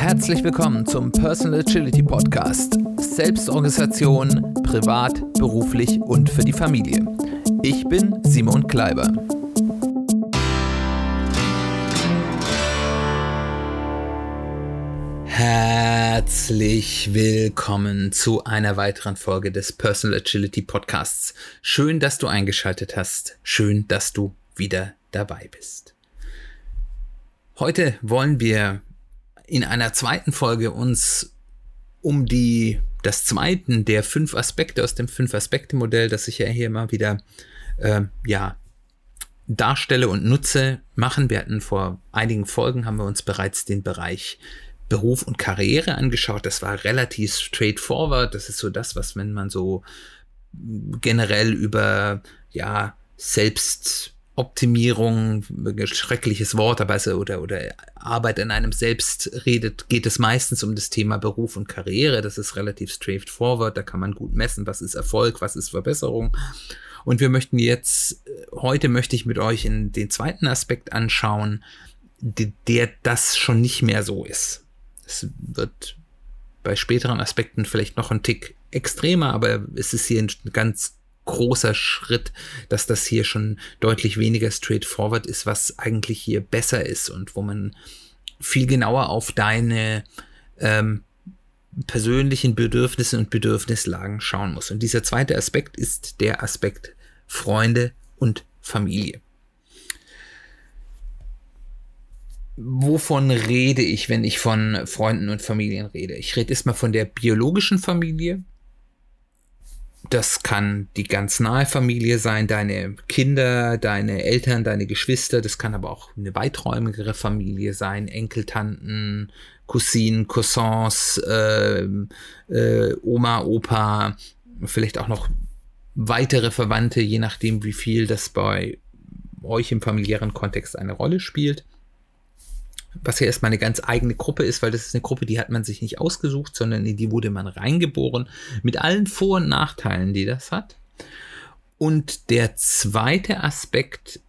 Herzlich willkommen zum Personal Agility Podcast. Selbstorganisation, privat, beruflich und für die Familie. Ich bin Simon Kleiber. Herzlich willkommen zu einer weiteren Folge des Personal Agility Podcasts. Schön, dass du eingeschaltet hast. Schön, dass du wieder dabei bist. Heute wollen wir in einer zweiten Folge uns um die, das zweiten der fünf Aspekte aus dem Fünf-Aspekte-Modell, das ich ja hier immer wieder, äh, ja, darstelle und nutze, machen. Wir hatten vor einigen Folgen haben wir uns bereits den Bereich Beruf und Karriere angeschaut. Das war relativ straightforward. Das ist so das, was, wenn man so generell über, ja, selbst Optimierung, schreckliches Wort, aber also, oder, oder Arbeit an einem selbst redet, geht es meistens um das Thema Beruf und Karriere. Das ist relativ straightforward, da kann man gut messen, was ist Erfolg, was ist Verbesserung. Und wir möchten jetzt, heute möchte ich mit euch in den zweiten Aspekt anschauen, der das schon nicht mehr so ist. Es wird bei späteren Aspekten vielleicht noch ein Tick extremer, aber es ist hier ein ganz großer Schritt, dass das hier schon deutlich weniger straightforward ist, was eigentlich hier besser ist und wo man viel genauer auf deine ähm, persönlichen Bedürfnisse und Bedürfnislagen schauen muss. Und dieser zweite Aspekt ist der Aspekt Freunde und Familie. Wovon rede ich, wenn ich von Freunden und Familien rede? Ich rede erstmal von der biologischen Familie, das kann die ganz nahe Familie sein, deine Kinder, deine Eltern, deine Geschwister. Das kann aber auch eine weiträumigere Familie sein, Enkeltanten, Cousinen, Cousins, äh, äh, Oma, Opa, vielleicht auch noch weitere Verwandte, je nachdem, wie viel das bei euch im familiären Kontext eine Rolle spielt was ja erstmal eine ganz eigene Gruppe ist, weil das ist eine Gruppe, die hat man sich nicht ausgesucht, sondern in die wurde man reingeboren, mit allen Vor- und Nachteilen, die das hat. Und der zweite Aspekt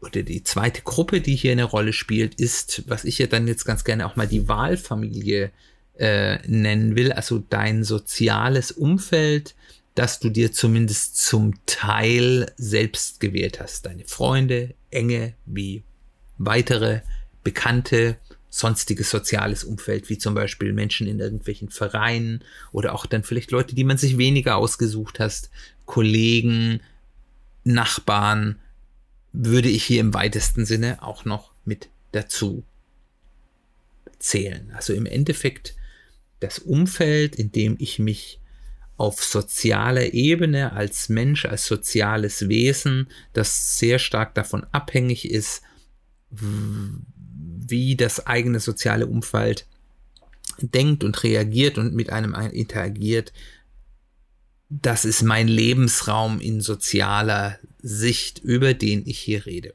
oder die zweite Gruppe, die hier eine Rolle spielt, ist, was ich ja dann jetzt ganz gerne auch mal die Wahlfamilie äh, nennen will, also dein soziales Umfeld, das du dir zumindest zum Teil selbst gewählt hast. Deine Freunde, enge wie weitere bekannte sonstiges soziales Umfeld, wie zum Beispiel Menschen in irgendwelchen Vereinen oder auch dann vielleicht Leute, die man sich weniger ausgesucht hast, Kollegen, Nachbarn, würde ich hier im weitesten Sinne auch noch mit dazu zählen. Also im Endeffekt das Umfeld, in dem ich mich auf sozialer Ebene als Mensch, als soziales Wesen, das sehr stark davon abhängig ist, wie das eigene soziale Umfeld denkt und reagiert und mit einem interagiert. Das ist mein Lebensraum in sozialer Sicht, über den ich hier rede.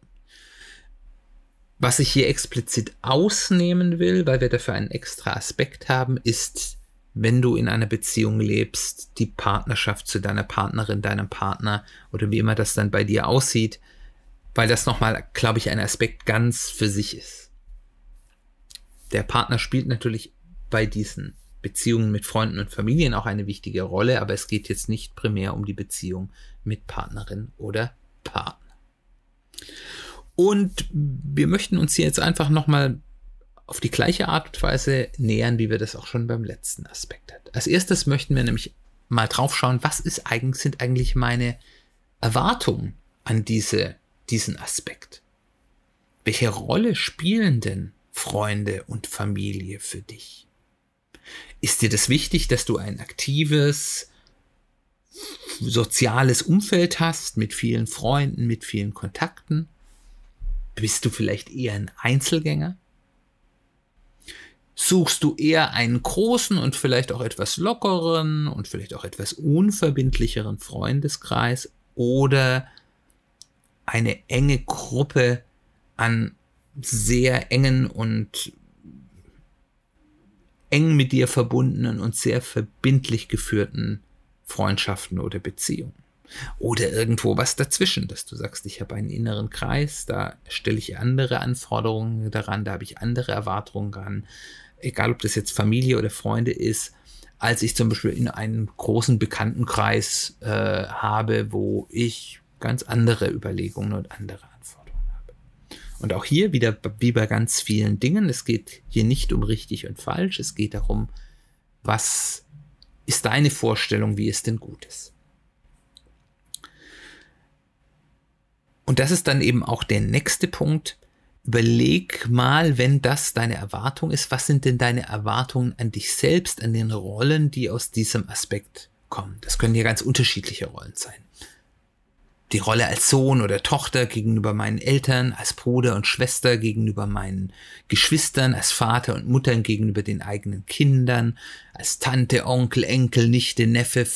Was ich hier explizit ausnehmen will, weil wir dafür einen extra Aspekt haben, ist, wenn du in einer Beziehung lebst, die Partnerschaft zu deiner Partnerin, deinem Partner oder wie immer das dann bei dir aussieht, weil das nochmal, glaube ich, ein Aspekt ganz für sich ist. Der Partner spielt natürlich bei diesen Beziehungen mit Freunden und Familien auch eine wichtige Rolle, aber es geht jetzt nicht primär um die Beziehung mit Partnerin oder Partner. Und wir möchten uns hier jetzt einfach nochmal auf die gleiche Art und Weise nähern, wie wir das auch schon beim letzten Aspekt hatten. Als erstes möchten wir nämlich mal drauf schauen, was ist eigentlich, sind eigentlich meine Erwartungen an diese diesen Aspekt? Welche Rolle spielen denn Freunde und Familie für dich? Ist dir das wichtig, dass du ein aktives, soziales Umfeld hast mit vielen Freunden, mit vielen Kontakten? Bist du vielleicht eher ein Einzelgänger? Suchst du eher einen großen und vielleicht auch etwas lockeren und vielleicht auch etwas unverbindlicheren Freundeskreis oder eine enge Gruppe an sehr engen und eng mit dir verbundenen und sehr verbindlich geführten Freundschaften oder Beziehungen. Oder irgendwo was dazwischen, dass du sagst, ich habe einen inneren Kreis, da stelle ich andere Anforderungen daran, da habe ich andere Erwartungen dran. Egal, ob das jetzt Familie oder Freunde ist, als ich zum Beispiel in einem großen Bekanntenkreis äh, habe, wo ich ganz andere Überlegungen und andere Anforderungen habe. Und auch hier wieder wie bei ganz vielen Dingen, es geht hier nicht um richtig und falsch, es geht darum, was ist deine Vorstellung, wie es denn gut ist. Und das ist dann eben auch der nächste Punkt. Überleg mal, wenn das deine Erwartung ist, was sind denn deine Erwartungen an dich selbst, an den Rollen, die aus diesem Aspekt kommen? Das können ja ganz unterschiedliche Rollen sein die Rolle als Sohn oder Tochter gegenüber meinen Eltern, als Bruder und Schwester gegenüber meinen Geschwistern, als Vater und Muttern gegenüber den eigenen Kindern, als Tante, Onkel, Enkel, Nichte, Neffe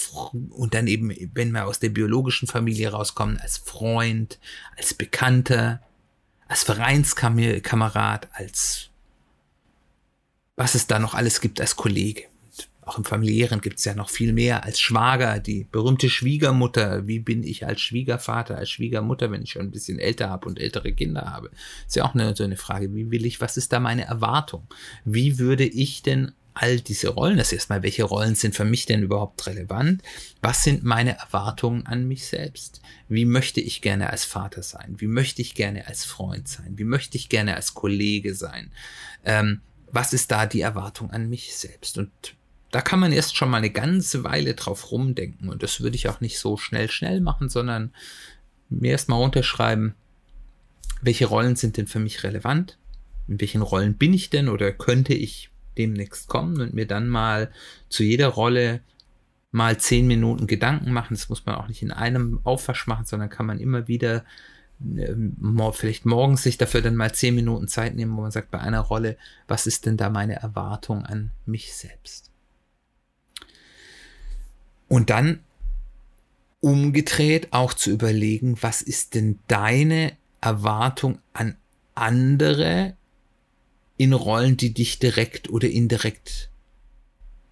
und dann eben, wenn wir aus der biologischen Familie rauskommen, als Freund, als Bekannter, als Vereinskamerad, als was es da noch alles gibt als Kollege auch im familiären gibt es ja noch viel mehr als Schwager, die berühmte Schwiegermutter. Wie bin ich als Schwiegervater, als Schwiegermutter, wenn ich schon ein bisschen älter habe und ältere Kinder habe? Ist ja auch eine, so eine Frage. Wie will ich, was ist da meine Erwartung? Wie würde ich denn all diese Rollen, das erstmal, welche Rollen sind für mich denn überhaupt relevant? Was sind meine Erwartungen an mich selbst? Wie möchte ich gerne als Vater sein? Wie möchte ich gerne als Freund sein? Wie möchte ich gerne als Kollege sein? Ähm, was ist da die Erwartung an mich selbst? Und da kann man erst schon mal eine ganze Weile drauf rumdenken. Und das würde ich auch nicht so schnell, schnell machen, sondern mir erst mal runterschreiben, welche Rollen sind denn für mich relevant? In welchen Rollen bin ich denn oder könnte ich demnächst kommen und mir dann mal zu jeder Rolle mal zehn Minuten Gedanken machen. Das muss man auch nicht in einem Aufwasch machen, sondern kann man immer wieder äh, vielleicht morgens sich dafür dann mal zehn Minuten Zeit nehmen, wo man sagt, bei einer Rolle, was ist denn da meine Erwartung an mich selbst? Und dann umgedreht auch zu überlegen, was ist denn deine Erwartung an andere in Rollen, die dich direkt oder indirekt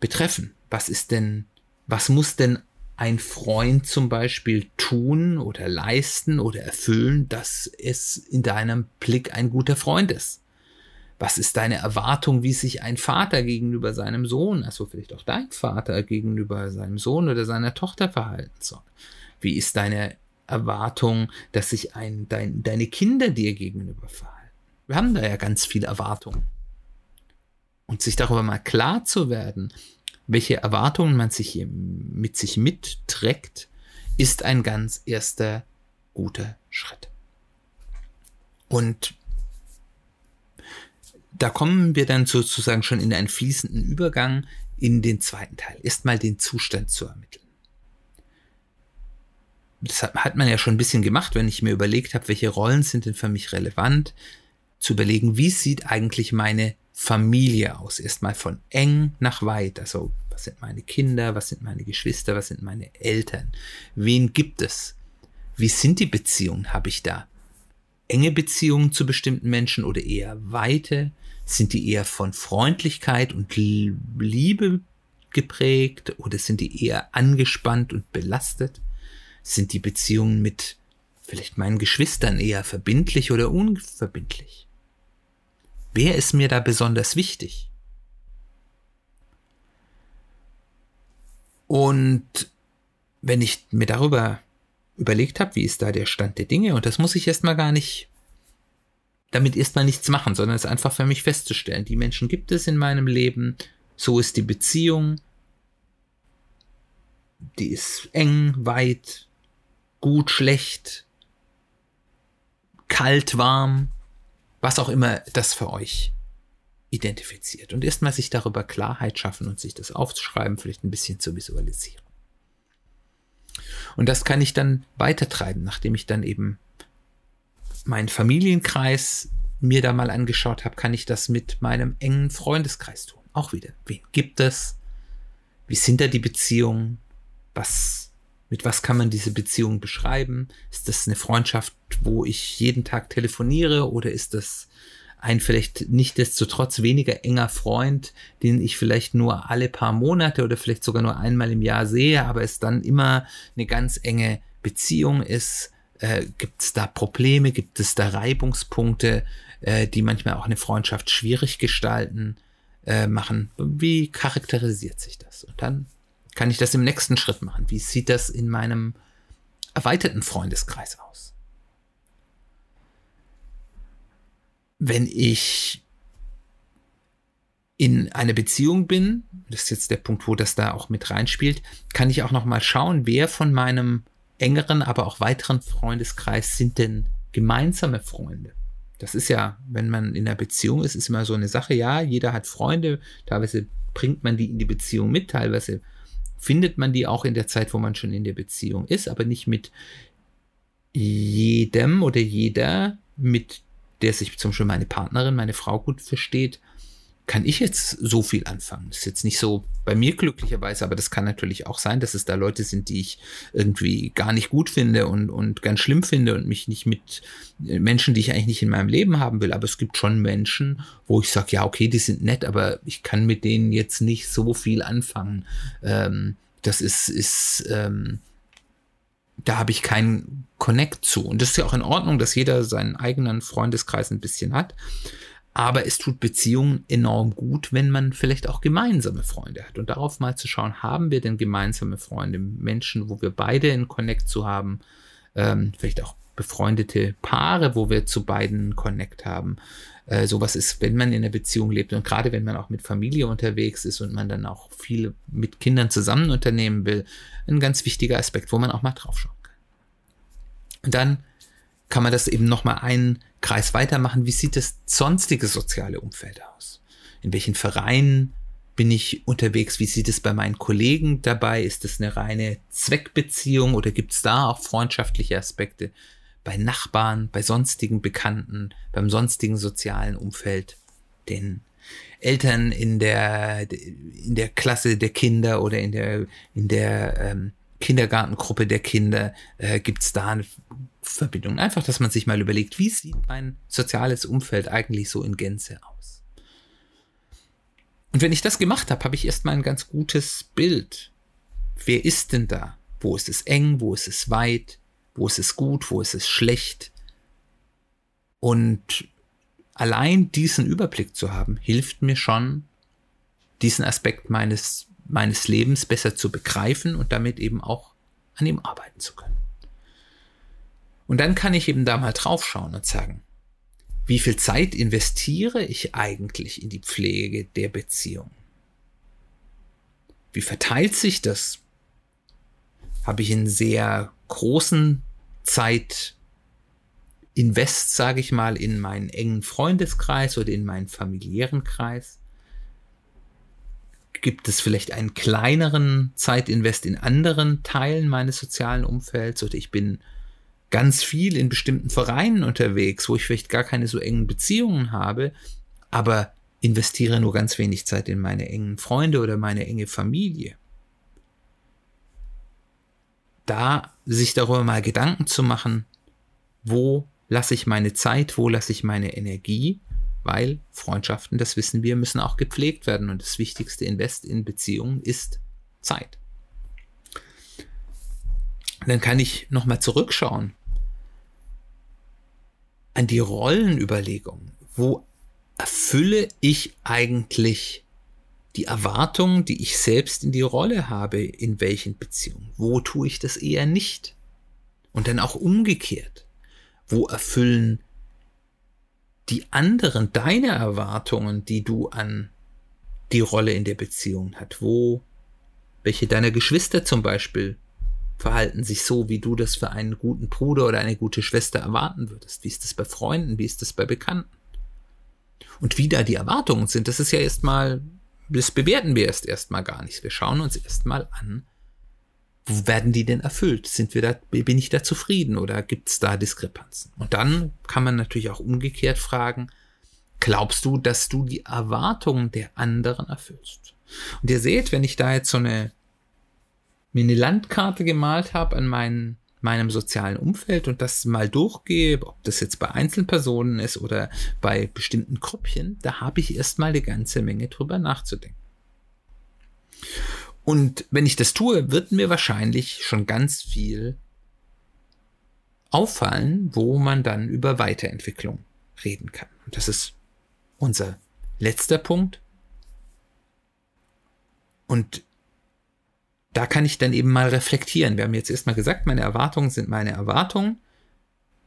betreffen? Was ist denn, was muss denn ein Freund zum Beispiel tun oder leisten oder erfüllen, dass es in deinem Blick ein guter Freund ist? Was ist deine Erwartung, wie sich ein Vater gegenüber seinem Sohn, also vielleicht auch dein Vater gegenüber seinem Sohn oder seiner Tochter verhalten soll? Wie ist deine Erwartung, dass sich ein, dein, deine Kinder dir gegenüber verhalten? Wir haben da ja ganz viele Erwartungen. Und sich darüber mal klar zu werden, welche Erwartungen man sich mit sich mitträgt, ist ein ganz erster guter Schritt. Und da kommen wir dann sozusagen schon in einen fließenden Übergang in den zweiten Teil. Erstmal den Zustand zu ermitteln. Das hat man ja schon ein bisschen gemacht, wenn ich mir überlegt habe, welche Rollen sind denn für mich relevant, zu überlegen, wie sieht eigentlich meine Familie aus? Erstmal von eng nach weit. Also, was sind meine Kinder, was sind meine Geschwister, was sind meine Eltern? Wen gibt es? Wie sind die Beziehungen? Habe ich da enge Beziehungen zu bestimmten Menschen oder eher weite? Sind die eher von Freundlichkeit und Liebe geprägt oder sind die eher angespannt und belastet? Sind die Beziehungen mit vielleicht meinen Geschwistern eher verbindlich oder unverbindlich? Wer ist mir da besonders wichtig? Und wenn ich mir darüber überlegt habe, wie ist da der Stand der Dinge, und das muss ich erstmal gar nicht damit erstmal nichts machen, sondern es einfach für mich festzustellen. Die Menschen gibt es in meinem Leben, so ist die Beziehung, die ist eng, weit, gut, schlecht, kalt, warm, was auch immer das für euch identifiziert. Und erstmal sich darüber Klarheit schaffen und sich das aufzuschreiben, vielleicht ein bisschen zu visualisieren. Und das kann ich dann weitertreiben, nachdem ich dann eben meinen Familienkreis mir da mal angeschaut habe, kann ich das mit meinem engen Freundeskreis tun. Auch wieder. Wen gibt es? Wie sind da die Beziehungen? Was, mit was kann man diese Beziehung beschreiben? Ist das eine Freundschaft, wo ich jeden Tag telefoniere oder ist das ein vielleicht nicht desto trotz weniger enger Freund, den ich vielleicht nur alle paar Monate oder vielleicht sogar nur einmal im Jahr sehe, aber es dann immer eine ganz enge Beziehung ist, äh, gibt es da Probleme, gibt es da Reibungspunkte, äh, die manchmal auch eine Freundschaft schwierig gestalten, äh, machen. Wie charakterisiert sich das? Und dann kann ich das im nächsten Schritt machen. Wie sieht das in meinem erweiterten Freundeskreis aus? Wenn ich in einer Beziehung bin, das ist jetzt der Punkt, wo das da auch mit reinspielt, kann ich auch noch mal schauen, wer von meinem engeren, aber auch weiteren Freundeskreis sind denn gemeinsame Freunde. Das ist ja, wenn man in einer Beziehung ist, ist immer so eine Sache, ja, jeder hat Freunde, teilweise bringt man die in die Beziehung mit, teilweise findet man die auch in der Zeit, wo man schon in der Beziehung ist, aber nicht mit jedem oder jeder, mit der sich zum Beispiel meine Partnerin, meine Frau gut versteht, kann ich jetzt so viel anfangen? Das ist jetzt nicht so bei mir glücklicherweise, aber das kann natürlich auch sein, dass es da Leute sind, die ich irgendwie gar nicht gut finde und, und ganz schlimm finde und mich nicht mit äh, Menschen, die ich eigentlich nicht in meinem Leben haben will. Aber es gibt schon Menschen, wo ich sage, ja, okay, die sind nett, aber ich kann mit denen jetzt nicht so viel anfangen. Ähm, das ist, ist ähm, da habe ich keinen Connect zu. Und das ist ja auch in Ordnung, dass jeder seinen eigenen Freundeskreis ein bisschen hat. Aber es tut Beziehungen enorm gut, wenn man vielleicht auch gemeinsame Freunde hat. Und darauf mal zu schauen, haben wir denn gemeinsame Freunde, Menschen, wo wir beide in Connect zu haben, ähm, vielleicht auch befreundete Paare, wo wir zu beiden Connect haben. Äh, sowas ist, wenn man in einer Beziehung lebt und gerade wenn man auch mit Familie unterwegs ist und man dann auch viel mit Kindern zusammen unternehmen will, ein ganz wichtiger Aspekt, wo man auch mal draufschauen kann. Und dann kann man das eben nochmal einen Kreis weitermachen. Wie sieht das sonstige soziale Umfeld aus? In welchen Vereinen bin ich unterwegs? Wie sieht es bei meinen Kollegen dabei? Ist es eine reine Zweckbeziehung oder gibt es da auch freundschaftliche Aspekte? Bei Nachbarn, bei sonstigen Bekannten, beim sonstigen sozialen Umfeld, den Eltern in der, in der Klasse der Kinder oder in der, in der ähm, Kindergartengruppe der Kinder, äh, gibt es da eine Verbindung? Einfach, dass man sich mal überlegt, wie sieht mein soziales Umfeld eigentlich so in Gänze aus? Und wenn ich das gemacht habe, habe ich erstmal ein ganz gutes Bild. Wer ist denn da? Wo ist es eng? Wo ist es weit? Wo ist es gut? Wo ist es schlecht? Und allein diesen Überblick zu haben, hilft mir schon, diesen Aspekt meines meines Lebens besser zu begreifen und damit eben auch an ihm arbeiten zu können. Und dann kann ich eben da mal draufschauen und sagen, wie viel Zeit investiere ich eigentlich in die Pflege der Beziehung? Wie verteilt sich das? Habe ich einen sehr großen Zeit Invest, sage ich mal, in meinen engen Freundeskreis oder in meinen familiären Kreis? gibt es vielleicht einen kleineren Zeitinvest in anderen Teilen meines sozialen Umfelds oder ich bin ganz viel in bestimmten Vereinen unterwegs, wo ich vielleicht gar keine so engen Beziehungen habe, aber investiere nur ganz wenig Zeit in meine engen Freunde oder meine enge Familie. Da sich darüber mal Gedanken zu machen, wo lasse ich meine Zeit, wo lasse ich meine Energie weil Freundschaften, das wissen wir, müssen auch gepflegt werden und das wichtigste Invest in Beziehungen ist Zeit. Dann kann ich nochmal zurückschauen an die Rollenüberlegung. Wo erfülle ich eigentlich die Erwartungen, die ich selbst in die Rolle habe, in welchen Beziehungen? Wo tue ich das eher nicht? Und dann auch umgekehrt. Wo erfüllen die anderen, deine Erwartungen, die du an die Rolle in der Beziehung hat, wo welche deiner Geschwister zum Beispiel verhalten sich so, wie du das für einen guten Bruder oder eine gute Schwester erwarten würdest. Wie ist das bei Freunden? Wie ist das bei Bekannten? Und wie da die Erwartungen sind, das ist ja erstmal, das bewerten wir erst erstmal gar nicht. Wir schauen uns erstmal an, wo werden die denn erfüllt? Sind wir da, bin ich da zufrieden oder gibt es da Diskrepanzen? Und dann kann man natürlich auch umgekehrt fragen, glaubst du, dass du die Erwartungen der anderen erfüllst? Und ihr seht, wenn ich da jetzt so eine, mir eine Landkarte gemalt habe an meinen, meinem sozialen Umfeld und das mal durchgehe, ob das jetzt bei Einzelpersonen ist oder bei bestimmten Gruppchen, da habe ich erstmal eine ganze Menge drüber nachzudenken. Und wenn ich das tue, wird mir wahrscheinlich schon ganz viel auffallen, wo man dann über Weiterentwicklung reden kann. Und das ist unser letzter Punkt. Und da kann ich dann eben mal reflektieren. Wir haben jetzt erstmal gesagt, meine Erwartungen sind meine Erwartungen.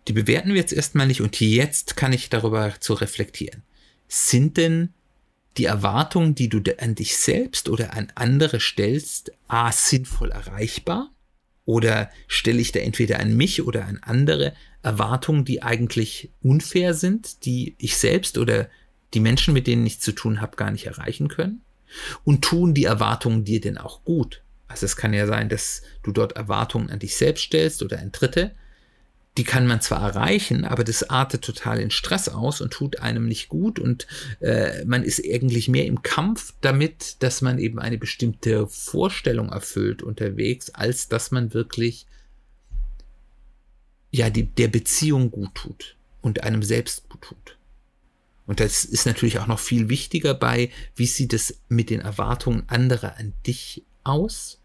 Die bewerten wir jetzt erstmal nicht und jetzt kann ich darüber zu reflektieren. Sind denn die Erwartungen, die du an dich selbst oder an andere stellst, a sinnvoll erreichbar? Oder stelle ich da entweder an mich oder an andere Erwartungen, die eigentlich unfair sind, die ich selbst oder die Menschen, mit denen ich zu tun habe, gar nicht erreichen können? Und tun die Erwartungen dir denn auch gut? Also es kann ja sein, dass du dort Erwartungen an dich selbst stellst oder an Dritte. Die kann man zwar erreichen, aber das artet total in Stress aus und tut einem nicht gut und äh, man ist eigentlich mehr im Kampf damit, dass man eben eine bestimmte Vorstellung erfüllt unterwegs, als dass man wirklich ja die, der Beziehung gut tut und einem selbst gut tut. Und das ist natürlich auch noch viel wichtiger bei, wie sieht es mit den Erwartungen anderer an dich aus?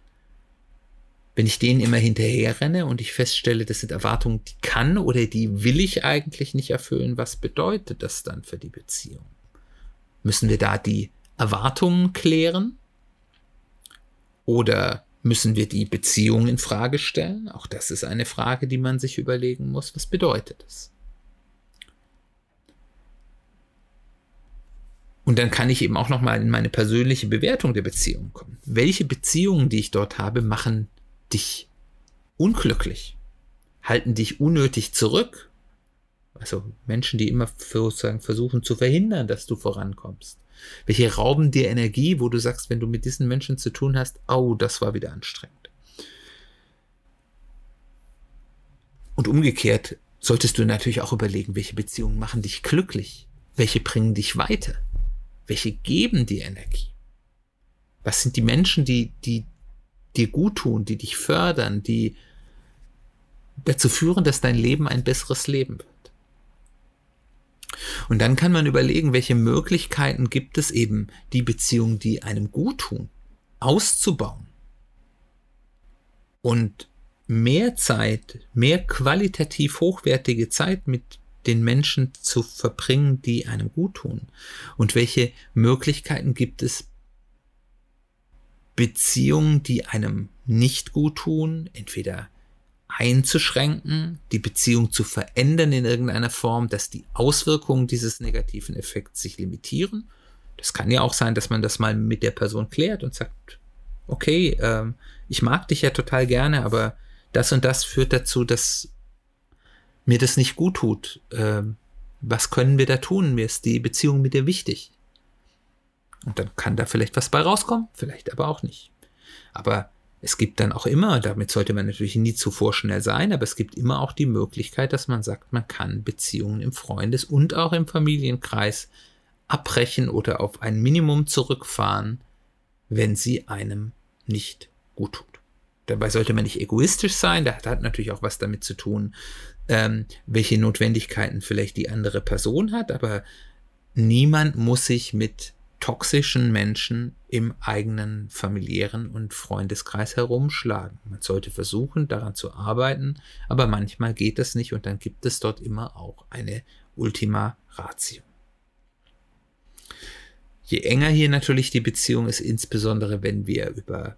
Wenn ich denen immer hinterher renne und ich feststelle, das sind Erwartungen, die kann oder die will ich eigentlich nicht erfüllen, was bedeutet das dann für die Beziehung? Müssen wir da die Erwartungen klären? Oder müssen wir die Beziehung in Frage stellen? Auch das ist eine Frage, die man sich überlegen muss. Was bedeutet das? Und dann kann ich eben auch noch mal in meine persönliche Bewertung der Beziehung kommen. Welche Beziehungen, die ich dort habe, machen dich unglücklich, halten dich unnötig zurück. Also Menschen, die immer sozusagen versuchen zu verhindern, dass du vorankommst. Welche rauben dir Energie, wo du sagst, wenn du mit diesen Menschen zu tun hast, oh, das war wieder anstrengend. Und umgekehrt solltest du natürlich auch überlegen, welche Beziehungen machen dich glücklich, welche bringen dich weiter, welche geben dir Energie. Was sind die Menschen, die, die dir gut tun, die dich fördern, die dazu führen, dass dein Leben ein besseres Leben wird. Und dann kann man überlegen, welche Möglichkeiten gibt es eben, die Beziehungen, die einem gut tun, auszubauen. Und mehr Zeit, mehr qualitativ hochwertige Zeit mit den Menschen zu verbringen, die einem gut tun. Und welche Möglichkeiten gibt es, Beziehungen, die einem nicht gut tun, entweder einzuschränken, die Beziehung zu verändern in irgendeiner Form, dass die Auswirkungen dieses negativen Effekts sich limitieren. Das kann ja auch sein, dass man das mal mit der Person klärt und sagt, okay, äh, ich mag dich ja total gerne, aber das und das führt dazu, dass mir das nicht gut tut. Äh, was können wir da tun? Mir ist die Beziehung mit dir wichtig. Und dann kann da vielleicht was bei rauskommen, vielleicht aber auch nicht. Aber es gibt dann auch immer, damit sollte man natürlich nie zu vorschnell sein, aber es gibt immer auch die Möglichkeit, dass man sagt, man kann Beziehungen im Freundes- und auch im Familienkreis abbrechen oder auf ein Minimum zurückfahren, wenn sie einem nicht gut tut. Dabei sollte man nicht egoistisch sein, das hat natürlich auch was damit zu tun, ähm, welche Notwendigkeiten vielleicht die andere Person hat, aber niemand muss sich mit toxischen Menschen im eigenen familiären und Freundeskreis herumschlagen. Man sollte versuchen, daran zu arbeiten, aber manchmal geht das nicht und dann gibt es dort immer auch eine Ultima Ratio. Je enger hier natürlich die Beziehung ist, insbesondere wenn wir über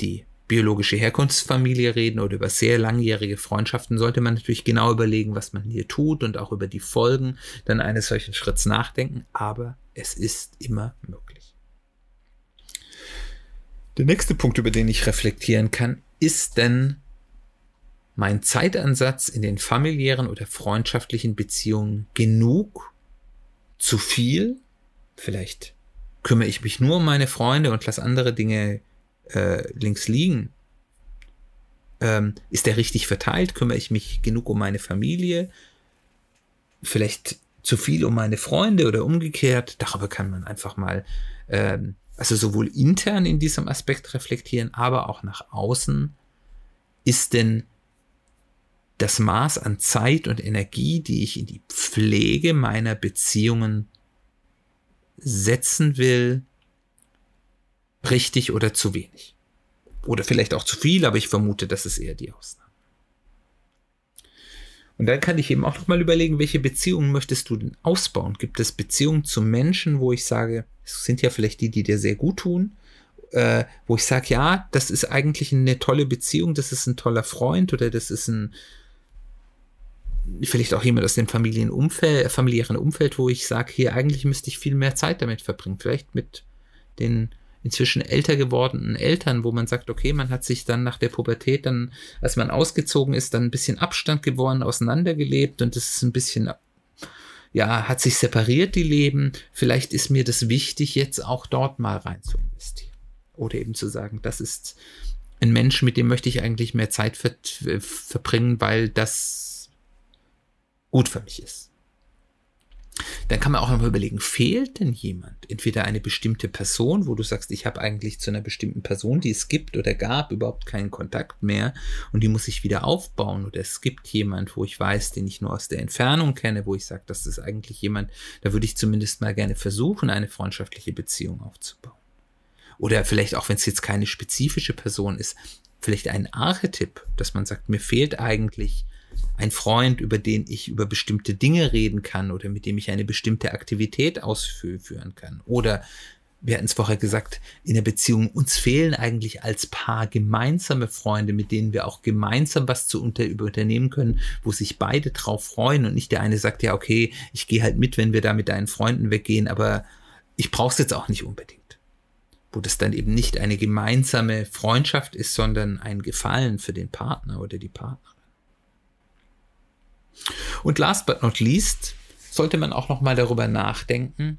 die biologische Herkunftsfamilie reden oder über sehr langjährige Freundschaften, sollte man natürlich genau überlegen, was man hier tut und auch über die Folgen dann eines solchen Schritts nachdenken. Aber es ist immer möglich. Der nächste Punkt, über den ich reflektieren kann, ist denn mein Zeitansatz in den familiären oder freundschaftlichen Beziehungen genug, zu viel? Vielleicht kümmere ich mich nur um meine Freunde und lasse andere Dinge äh, links liegen. Ähm, ist der richtig verteilt? Kümmere ich mich genug um meine Familie? Vielleicht zu viel um meine Freunde oder umgekehrt. Darüber kann man einfach mal, ähm, also sowohl intern in diesem Aspekt reflektieren, aber auch nach außen. Ist denn das Maß an Zeit und Energie, die ich in die Pflege meiner Beziehungen setzen will, richtig oder zu wenig? Oder vielleicht auch zu viel, aber ich vermute, das ist eher die Ausnahme. Und dann kann ich eben auch noch mal überlegen, welche Beziehungen möchtest du denn ausbauen? Gibt es Beziehungen zu Menschen, wo ich sage, es sind ja vielleicht die, die dir sehr gut tun, äh, wo ich sage, ja, das ist eigentlich eine tolle Beziehung, das ist ein toller Freund oder das ist ein vielleicht auch jemand aus dem Familienumfeld, familiären Umfeld, wo ich sage, hier eigentlich müsste ich viel mehr Zeit damit verbringen. Vielleicht mit den inzwischen älter gewordenen Eltern, wo man sagt, okay, man hat sich dann nach der Pubertät dann, als man ausgezogen ist, dann ein bisschen Abstand geworden, auseinandergelebt und es ist ein bisschen, ja, hat sich separiert, die Leben. Vielleicht ist mir das wichtig, jetzt auch dort mal rein zu investieren. Oder eben zu sagen, das ist ein Mensch, mit dem möchte ich eigentlich mehr Zeit ver verbringen, weil das gut für mich ist. Dann kann man auch nochmal überlegen, fehlt denn jemand? Entweder eine bestimmte Person, wo du sagst, ich habe eigentlich zu einer bestimmten Person, die es gibt oder gab, überhaupt keinen Kontakt mehr und die muss ich wieder aufbauen. Oder es gibt jemand, wo ich weiß, den ich nur aus der Entfernung kenne, wo ich sage, das ist eigentlich jemand, da würde ich zumindest mal gerne versuchen, eine freundschaftliche Beziehung aufzubauen. Oder vielleicht auch, wenn es jetzt keine spezifische Person ist, vielleicht ein Archetyp, dass man sagt, mir fehlt eigentlich ein Freund, über den ich über bestimmte Dinge reden kann oder mit dem ich eine bestimmte Aktivität ausführen kann. Oder wir hatten es vorher gesagt, in der Beziehung, uns fehlen eigentlich als Paar gemeinsame Freunde, mit denen wir auch gemeinsam was zu unter, unternehmen können, wo sich beide drauf freuen und nicht der eine sagt, ja, okay, ich gehe halt mit, wenn wir da mit deinen Freunden weggehen, aber ich brauche es jetzt auch nicht unbedingt. Wo das dann eben nicht eine gemeinsame Freundschaft ist, sondern ein Gefallen für den Partner oder die Partnerin. Und last but not least sollte man auch noch mal darüber nachdenken,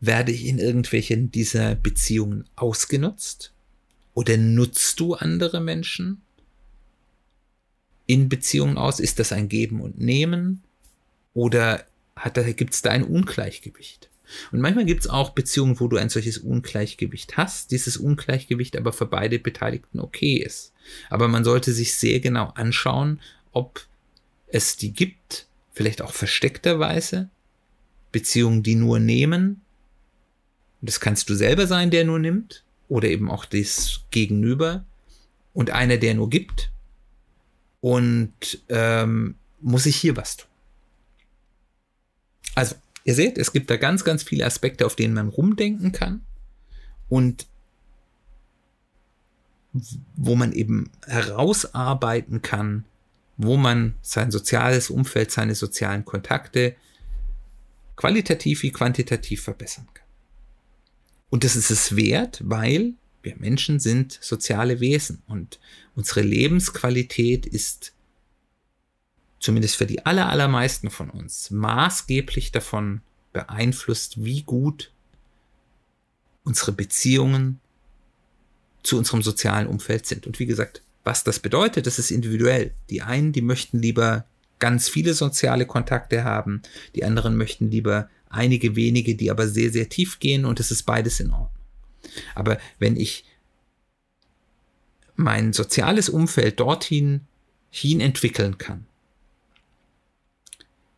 werde ich in irgendwelchen dieser Beziehungen ausgenutzt? Oder nutzt du andere Menschen in Beziehungen aus? Ist das ein Geben und Nehmen? Oder gibt es da ein Ungleichgewicht? Und manchmal gibt es auch Beziehungen, wo du ein solches Ungleichgewicht hast, dieses Ungleichgewicht aber für beide Beteiligten okay ist. Aber man sollte sich sehr genau anschauen, ob es die gibt, vielleicht auch versteckterweise, Beziehungen, die nur nehmen. Das kannst du selber sein, der nur nimmt, oder eben auch das Gegenüber und einer, der nur gibt. Und ähm, muss ich hier was tun? Also, ihr seht, es gibt da ganz, ganz viele Aspekte, auf denen man rumdenken kann und wo man eben herausarbeiten kann, wo man sein soziales Umfeld, seine sozialen Kontakte qualitativ wie quantitativ verbessern kann. Und das ist es wert, weil wir Menschen sind soziale Wesen und unsere Lebensqualität ist zumindest für die aller, allermeisten von uns maßgeblich davon beeinflusst, wie gut unsere Beziehungen zu unserem sozialen Umfeld sind. Und wie gesagt, was das bedeutet, das ist individuell. Die einen, die möchten lieber ganz viele soziale Kontakte haben, die anderen möchten lieber einige wenige, die aber sehr, sehr tief gehen und es ist beides in Ordnung. Aber wenn ich mein soziales Umfeld dorthin hin entwickeln kann,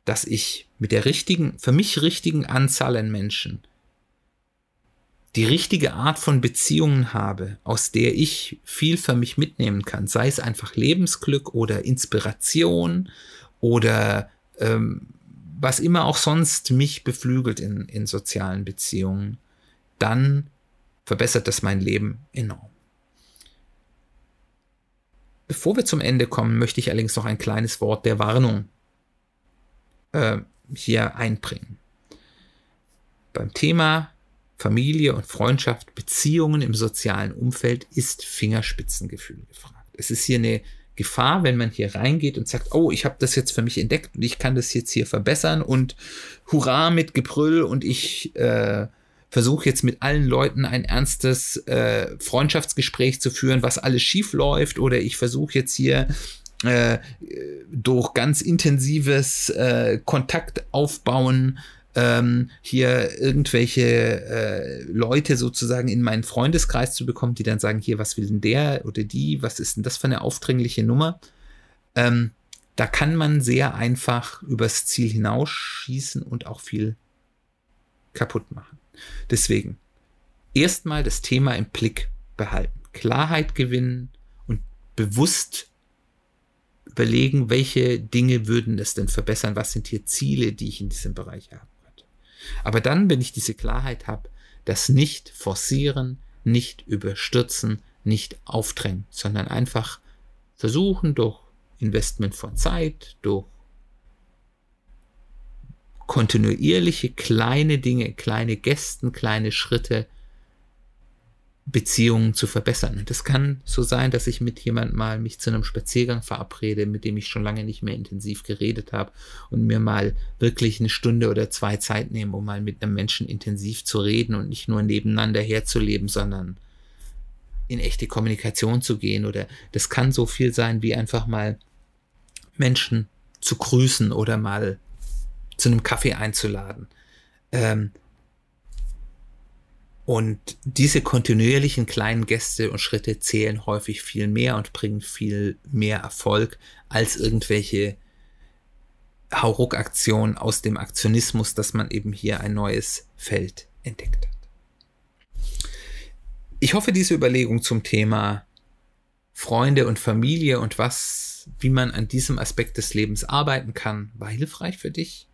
dass ich mit der richtigen, für mich richtigen Anzahl an Menschen die richtige Art von Beziehungen habe, aus der ich viel für mich mitnehmen kann, sei es einfach Lebensglück oder Inspiration oder ähm, was immer auch sonst mich beflügelt in, in sozialen Beziehungen, dann verbessert das mein Leben enorm. Bevor wir zum Ende kommen, möchte ich allerdings noch ein kleines Wort der Warnung äh, hier einbringen. Beim Thema Familie und Freundschaft, Beziehungen im sozialen Umfeld ist Fingerspitzengefühl gefragt. Es ist hier eine Gefahr, wenn man hier reingeht und sagt, oh, ich habe das jetzt für mich entdeckt und ich kann das jetzt hier verbessern und hurra mit Gebrüll und ich äh, versuche jetzt mit allen Leuten ein ernstes äh, Freundschaftsgespräch zu führen, was alles schief läuft oder ich versuche jetzt hier äh, durch ganz intensives äh, Kontakt aufbauen ähm, hier irgendwelche äh, Leute sozusagen in meinen Freundeskreis zu bekommen, die dann sagen, hier, was will denn der oder die, was ist denn das für eine aufdringliche Nummer? Ähm, da kann man sehr einfach übers Ziel hinausschießen und auch viel kaputt machen. Deswegen erstmal das Thema im Blick behalten, Klarheit gewinnen und bewusst überlegen, welche Dinge würden es denn verbessern, was sind hier Ziele, die ich in diesem Bereich habe. Aber dann, wenn ich diese Klarheit habe, das nicht forcieren, nicht überstürzen, nicht aufdrängen, sondern einfach versuchen durch Investment von Zeit, durch kontinuierliche kleine Dinge, kleine Gesten, kleine Schritte, Beziehungen zu verbessern. Und das kann so sein, dass ich mit jemand mal mich zu einem Spaziergang verabrede, mit dem ich schon lange nicht mehr intensiv geredet habe und mir mal wirklich eine Stunde oder zwei Zeit nehme, um mal mit einem Menschen intensiv zu reden und nicht nur nebeneinander herzuleben, sondern in echte Kommunikation zu gehen. Oder das kann so viel sein, wie einfach mal Menschen zu grüßen oder mal zu einem Kaffee einzuladen. Ähm, und diese kontinuierlichen kleinen Gäste und Schritte zählen häufig viel mehr und bringen viel mehr Erfolg als irgendwelche Hauruck-Aktionen aus dem Aktionismus, dass man eben hier ein neues Feld entdeckt hat. Ich hoffe, diese Überlegung zum Thema Freunde und Familie und was, wie man an diesem Aspekt des Lebens arbeiten kann, war hilfreich für dich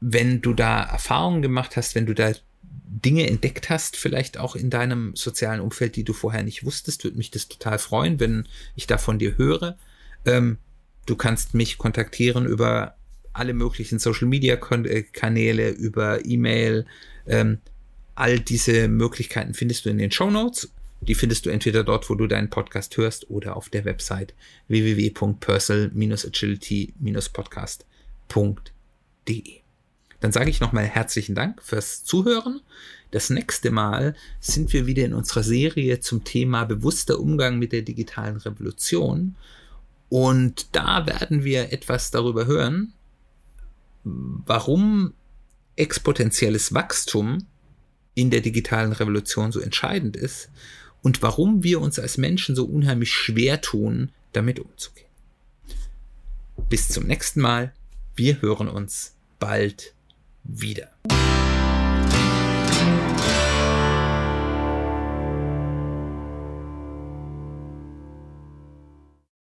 wenn du da Erfahrungen gemacht hast, wenn du da Dinge entdeckt hast, vielleicht auch in deinem sozialen Umfeld, die du vorher nicht wusstest, würde mich das total freuen, wenn ich da von dir höre. Ähm, du kannst mich kontaktieren über alle möglichen Social Media äh, Kanäle, über E-Mail. Ähm, all diese Möglichkeiten findest du in den Show Notes. Die findest du entweder dort, wo du deinen Podcast hörst, oder auf der Website www.personal-agility-podcast.de. Dann sage ich nochmal herzlichen Dank fürs Zuhören. Das nächste Mal sind wir wieder in unserer Serie zum Thema bewusster Umgang mit der digitalen Revolution. Und da werden wir etwas darüber hören, warum exponentielles Wachstum in der digitalen Revolution so entscheidend ist und warum wir uns als Menschen so unheimlich schwer tun, damit umzugehen. Bis zum nächsten Mal. Wir hören uns bald wieder.